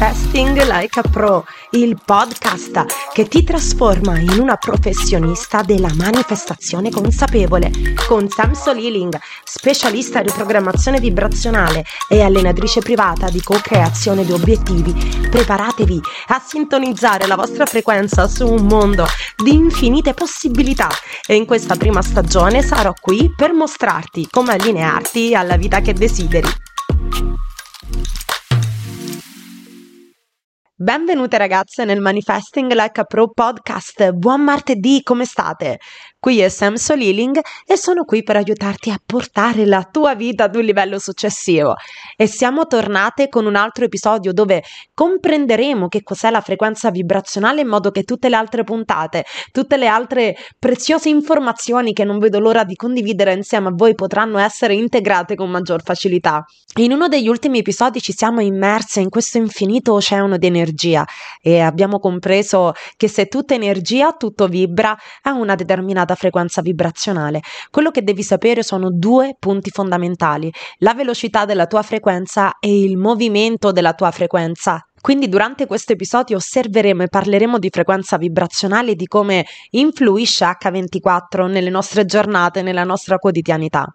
Manifesting Like a Pro, il podcast che ti trasforma in una professionista della manifestazione consapevole, con Sam Soliling, specialista di programmazione vibrazionale e allenatrice privata di co-creazione di obiettivi. Preparatevi a sintonizzare la vostra frequenza su un mondo di infinite possibilità e in questa prima stagione sarò qui per mostrarti come allinearti alla vita che desideri. Benvenute ragazze nel Manifesting Like a Pro podcast. Buon martedì, come state? Qui è Sam Soliling e sono qui per aiutarti a portare la tua vita ad un livello successivo. E siamo tornate con un altro episodio dove comprenderemo che cos'è la frequenza vibrazionale in modo che tutte le altre puntate, tutte le altre preziose informazioni che non vedo l'ora di condividere insieme a voi potranno essere integrate con maggior facilità. In uno degli ultimi episodi ci siamo immerse in questo infinito oceano di energia e abbiamo compreso che se tutto è energia, tutto vibra a una determinata frequenza vibrazionale. Quello che devi sapere sono due punti fondamentali, la velocità della tua frequenza e il movimento della tua frequenza quindi durante questo episodio osserveremo e parleremo di frequenza vibrazionale e di come influisce H24 nelle nostre giornate, nella nostra quotidianità.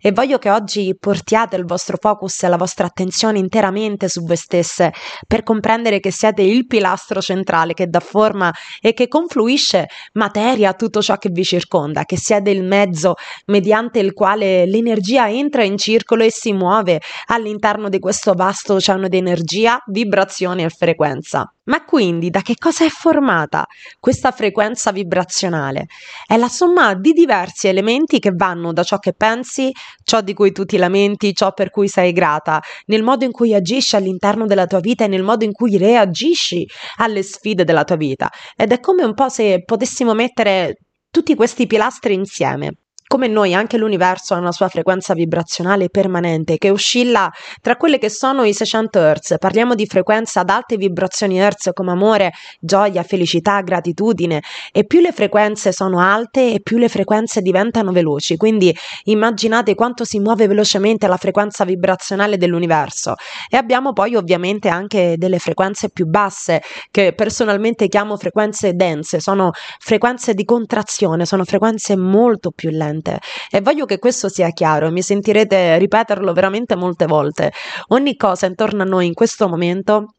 E voglio che oggi portiate il vostro focus e la vostra attenzione interamente su voi stesse per comprendere che siete il pilastro centrale che dà forma e che confluisce materia a tutto ciò che vi circonda, che siete il mezzo mediante il quale l'energia entra in circolo e si muove all'interno di questo vasto oceano di energia, vibrazione vibrazione e frequenza. Ma quindi da che cosa è formata questa frequenza vibrazionale? È la somma di diversi elementi che vanno da ciò che pensi, ciò di cui tu ti lamenti, ciò per cui sei grata, nel modo in cui agisci all'interno della tua vita e nel modo in cui reagisci alle sfide della tua vita. Ed è come un po' se potessimo mettere tutti questi pilastri insieme. Come noi, anche l'universo ha una sua frequenza vibrazionale permanente che oscilla tra quelle che sono i 600 Hz. Parliamo di frequenza ad alte vibrazioni Hz come amore, gioia, felicità, gratitudine e più le frequenze sono alte e più le frequenze diventano veloci. Quindi immaginate quanto si muove velocemente la frequenza vibrazionale dell'universo. E abbiamo poi ovviamente anche delle frequenze più basse che personalmente chiamo frequenze dense, sono frequenze di contrazione, sono frequenze molto più lente veramente. E voglio che questo sia chiaro, mi sentirete ripeterlo veramente molte volte. Ogni cosa intorno a noi in questo momento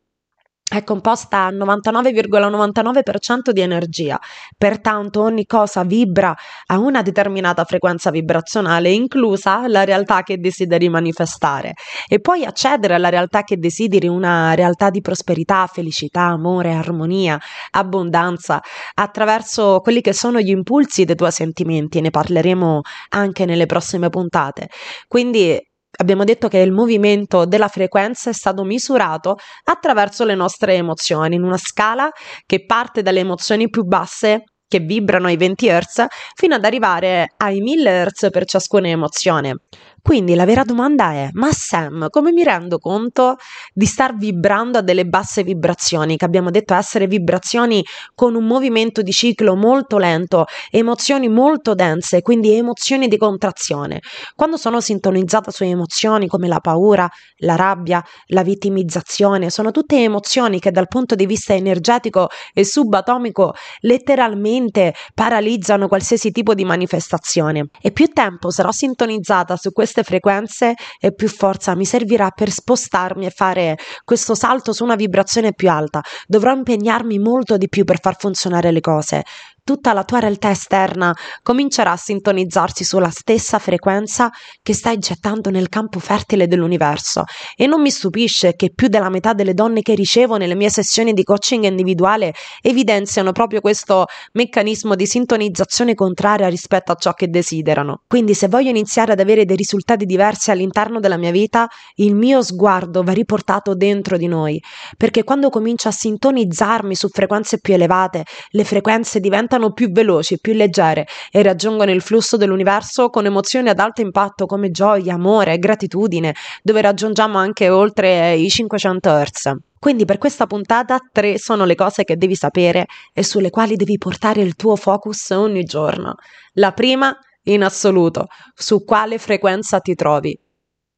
è composta al 99,99% di energia, pertanto ogni cosa vibra a una determinata frequenza vibrazionale, inclusa la realtà che desideri manifestare. E puoi accedere alla realtà che desideri, una realtà di prosperità, felicità, amore, armonia, abbondanza, attraverso quelli che sono gli impulsi dei tuoi sentimenti, ne parleremo anche nelle prossime puntate. Quindi Abbiamo detto che il movimento della frequenza è stato misurato attraverso le nostre emozioni, in una scala che parte dalle emozioni più basse che vibrano ai 20 Hz fino ad arrivare ai 1000 Hz per ciascuna emozione. Quindi la vera domanda è, ma Sam, come mi rendo conto di star vibrando a delle basse vibrazioni, che abbiamo detto essere vibrazioni con un movimento di ciclo molto lento, emozioni molto dense, quindi emozioni di contrazione. Quando sono sintonizzata su emozioni come la paura, la rabbia, la vittimizzazione, sono tutte emozioni che dal punto di vista energetico e subatomico letteralmente paralizzano qualsiasi tipo di manifestazione. E più tempo sarò sintonizzata su queste queste frequenze e più forza mi servirà per spostarmi e fare questo salto su una vibrazione più alta. Dovrò impegnarmi molto di più per far funzionare le cose tutta la tua realtà esterna comincerà a sintonizzarsi sulla stessa frequenza che stai gettando nel campo fertile dell'universo. E non mi stupisce che più della metà delle donne che ricevo nelle mie sessioni di coaching individuale evidenziano proprio questo meccanismo di sintonizzazione contraria rispetto a ciò che desiderano. Quindi se voglio iniziare ad avere dei risultati diversi all'interno della mia vita, il mio sguardo va riportato dentro di noi, perché quando comincio a sintonizzarmi su frequenze più elevate, le frequenze diventano diventano più veloci, più leggere e raggiungono il flusso dell'universo con emozioni ad alto impatto come gioia, amore, gratitudine, dove raggiungiamo anche oltre i 500 Hz. Quindi per questa puntata tre sono le cose che devi sapere e sulle quali devi portare il tuo focus ogni giorno. La prima, in assoluto, su quale frequenza ti trovi.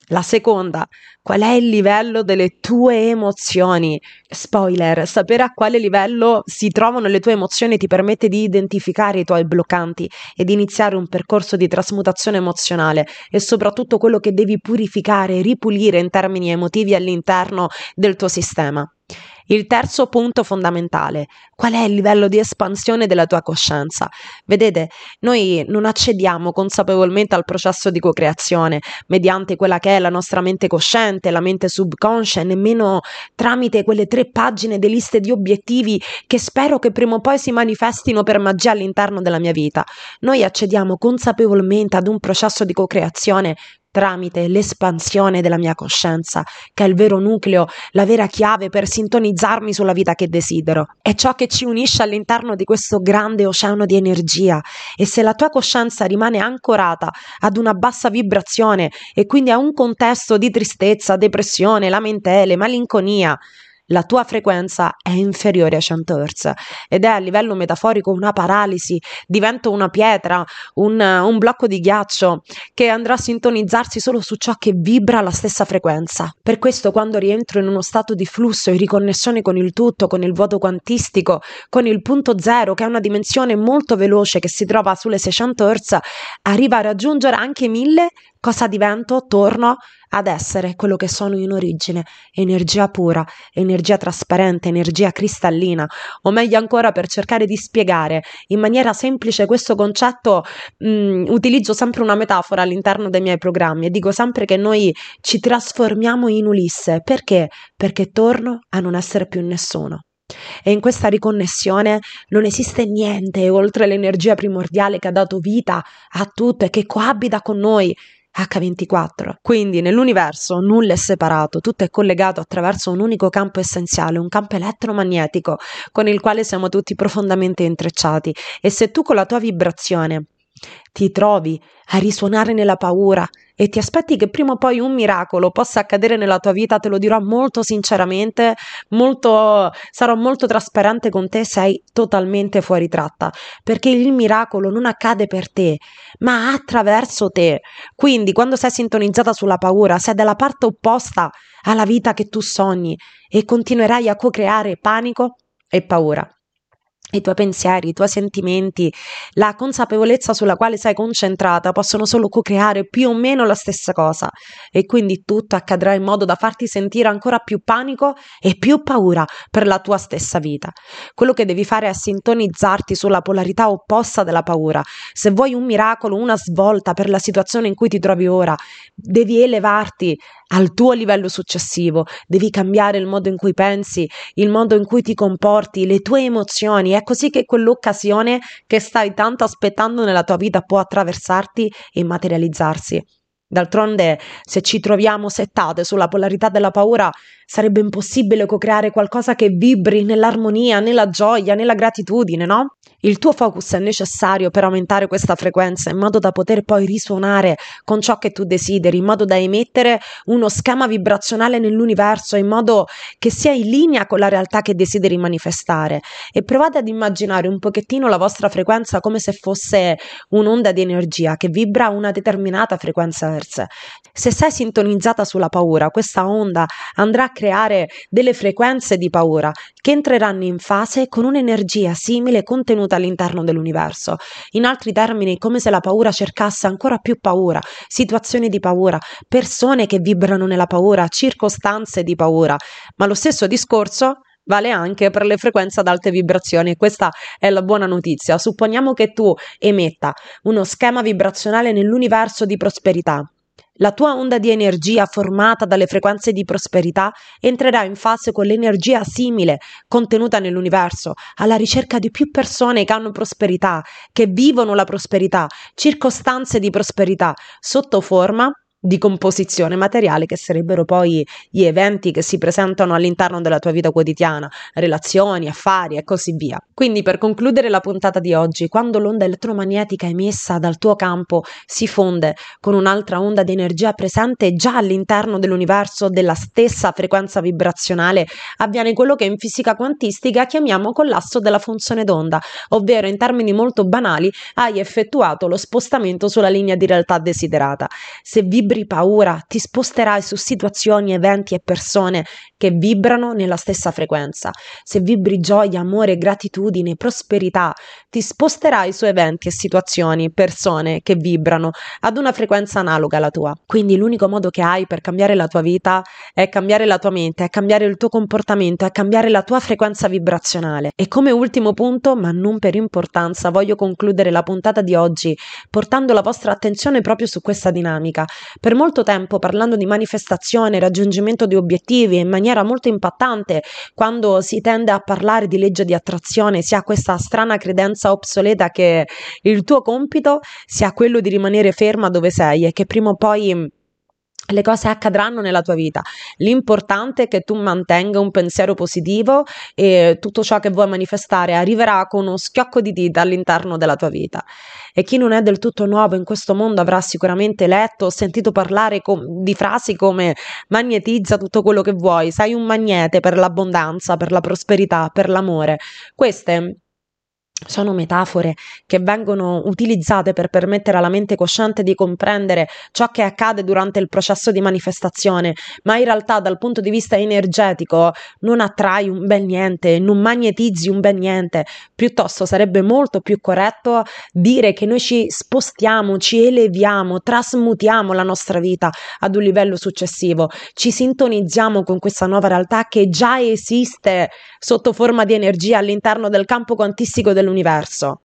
La seconda, qual è il livello delle tue emozioni? Spoiler, sapere a quale livello si trovano le tue emozioni ti permette di identificare i tuoi bloccanti e di iniziare un percorso di trasmutazione emozionale e soprattutto quello che devi purificare ripulire in termini emotivi all'interno del tuo sistema. Il terzo punto fondamentale, qual è il livello di espansione della tua coscienza? Vedete, noi non accediamo consapevolmente al processo di co-creazione mediante quella che è la nostra mente cosciente, la mente subconscia, nemmeno tramite quelle tre pagine di liste di obiettivi che spero che prima o poi si manifestino per magia all'interno della mia vita. Noi accediamo consapevolmente ad un processo di co-creazione tramite l'espansione della mia coscienza, che è il vero nucleo, la vera chiave per sintonizzarmi sulla vita che desidero. È ciò che ci unisce all'interno di questo grande oceano di energia e se la tua coscienza rimane ancorata ad una bassa vibrazione e quindi a un contesto di tristezza, depressione, lamentele, malinconia, la tua frequenza è inferiore a 100 Hz ed è a livello metaforico una paralisi, diventa una pietra, un, un blocco di ghiaccio che andrà a sintonizzarsi solo su ciò che vibra alla stessa frequenza. Per questo quando rientro in uno stato di flusso e riconnessione con il tutto, con il vuoto quantistico, con il punto zero, che è una dimensione molto veloce che si trova sulle 600 Hz, arriva a raggiungere anche 1000 cosa divento? Torno ad essere quello che sono in origine, energia pura, energia trasparente, energia cristallina, o meglio ancora per cercare di spiegare in maniera semplice questo concetto, mh, mm, utilizzo sempre una metafora all'interno dei miei programmi e dico sempre che noi ci trasformiamo in Ulisse, perché? Perché torno a non essere più nessuno. E in questa riconnessione non esiste niente oltre l'energia primordiale che ha dato vita a tutto e che coabita con noi H24. Quindi nell'universo nulla è separato, tutto è collegato attraverso un unico campo essenziale, un campo elettromagnetico con il quale siamo tutti profondamente intrecciati e se tu con la tua vibrazione ti trovi a risuonare nella paura e ti aspetti che prima o poi un miracolo possa accadere nella tua vita, te lo dirò molto sinceramente, molto, sarò molto trasparente con te, sei totalmente fuori tratta, perché il miracolo non accade per te, ma attraverso te. Quindi quando sei sintonizzata sulla paura, sei dalla parte opposta alla vita che tu sogni e continuerai a co-creare panico e paura i tuoi pensieri, i tuoi sentimenti, la consapevolezza sulla quale sei concentrata possono solo co-creare più o meno la stessa cosa e quindi tutto accadrà in modo da farti sentire ancora più panico e più paura per la tua stessa vita. Quello che devi fare è sintonizzarti sulla polarità opposta della paura. Se vuoi un miracolo, una svolta per la situazione in cui ti trovi ora, devi elevarti al tuo livello successivo, devi cambiare il modo in cui pensi, il modo in cui ti comporti, le tue emozioni. È così che quell'occasione che stai tanto aspettando nella tua vita può attraversarti e materializzarsi. D'altronde, se ci troviamo settate sulla polarità della paura, sarebbe impossibile co-creare qualcosa che vibri nell'armonia, nella gioia, nella gratitudine, no? Il tuo focus è necessario per aumentare questa frequenza in modo da poter poi risuonare con ciò che tu desideri, in modo da emettere uno schema vibrazionale nell'universo, in modo che sia in linea con la realtà che desideri manifestare. E provate ad immaginare un pochettino la vostra frequenza come se fosse un'onda di energia che vibra a una determinata frequenza Hertz. Se sei sintonizzata sulla paura, questa onda andrà a creare delle frequenze di paura che entreranno in fase con un'energia simile contenuta all'interno dell'universo. In altri termini, come se la paura cercasse ancora più paura, situazioni di paura, persone che vibrano nella paura, circostanze di paura. Ma lo stesso discorso vale anche per le frequenze ad alte vibrazioni questa è la buona notizia. Supponiamo che tu emetta uno schema vibrazionale nell'universo di prosperità la tua onda di energia formata dalle frequenze di prosperità entrerà in fase con l'energia simile contenuta nell'universo, alla ricerca di più persone che hanno prosperità, che vivono la prosperità, circostanze di prosperità sotto forma di composizione materiale che sarebbero poi gli eventi che si presentano all'interno della tua vita quotidiana, relazioni, affari e così via. Quindi per concludere la puntata di oggi, quando l'onda elettromagnetica emessa dal tuo campo si fonde con un'altra onda di energia presente già all'interno dell'universo della stessa frequenza vibrazionale, avviene quello che in fisica quantistica chiamiamo collasso della funzione d'onda, ovvero in termini molto banali hai effettuato lo spostamento sulla linea di realtà desiderata. Se vibri vibri paura, ti sposterai su situazioni, eventi e persone che vibrano nella stessa frequenza. Se vibri gioia, amore, gratitudine, prosperità, ti sposterai su eventi e situazioni, persone che vibrano ad una frequenza analoga alla tua. Quindi l'unico modo che hai per cambiare la tua vita è cambiare la tua mente, è cambiare il tuo comportamento, è cambiare la tua frequenza vibrazionale. E come ultimo punto, ma non per importanza, voglio concludere la puntata di oggi portando la vostra attenzione proprio su questa dinamica. Per molto tempo parlando di manifestazione, raggiungimento di obiettivi in maniera molto impattante, quando si tende a parlare di legge di attrazione, si ha questa strana credenza obsoleta che il tuo compito sia quello di rimanere ferma dove sei e che prima o poi le cose accadranno nella tua vita. L'importante è che tu mantenga un pensiero positivo e tutto ciò che vuoi manifestare arriverà con uno schiocco di dita all'interno della tua vita. E chi non è del tutto nuovo in questo mondo avrà sicuramente letto o sentito parlare com- di frasi come magnetizza tutto quello che vuoi, sei un magnete per l'abbondanza, per la prosperità, per l'amore. Queste sono metafore che vengono utilizzate per permettere alla mente cosciente di comprendere ciò che accade durante il processo di manifestazione, ma in realtà dal punto di vista energetico non attrai un bel niente, non magnetizzi un bel niente, piuttosto sarebbe molto più corretto dire che noi ci spostiamo, ci eleviamo, trasmutiamo la nostra vita ad un livello successivo, ci sintonizziamo con questa nuova realtà che già esiste sotto forma di energia all'interno del campo quantistico del dell'universo.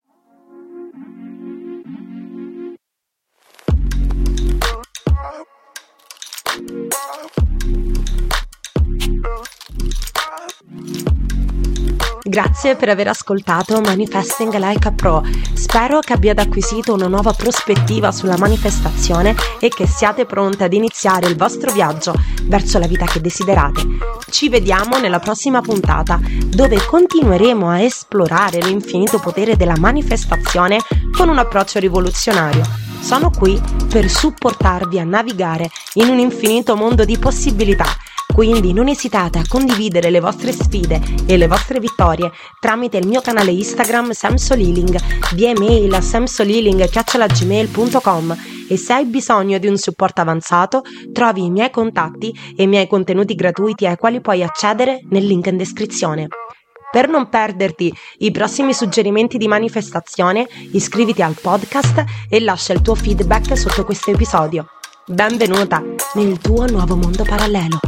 Grazie per aver ascoltato Manifesting Like a Pro. Spero che abbiate acquisito una nuova prospettiva sulla manifestazione e che siate pronte ad iniziare il vostro viaggio verso la vita che desiderate. Ci vediamo nella prossima puntata, dove continueremo a esplorare l'infinito potere della manifestazione con un approccio rivoluzionario. Sono qui per supportarvi a navigare in un infinito mondo di possibilità quindi non esitate a condividere le vostre sfide e le vostre vittorie tramite il mio canale Instagram samsoliling, via email a samsoliling.gmail.com e se hai bisogno di un supporto avanzato trovi i miei contatti e i miei contenuti gratuiti ai quali puoi accedere nel link in descrizione. Per non perderti i prossimi suggerimenti di manifestazione, iscriviti al podcast e lascia il tuo feedback sotto questo episodio. Benvenuta nel tuo nuovo mondo parallelo.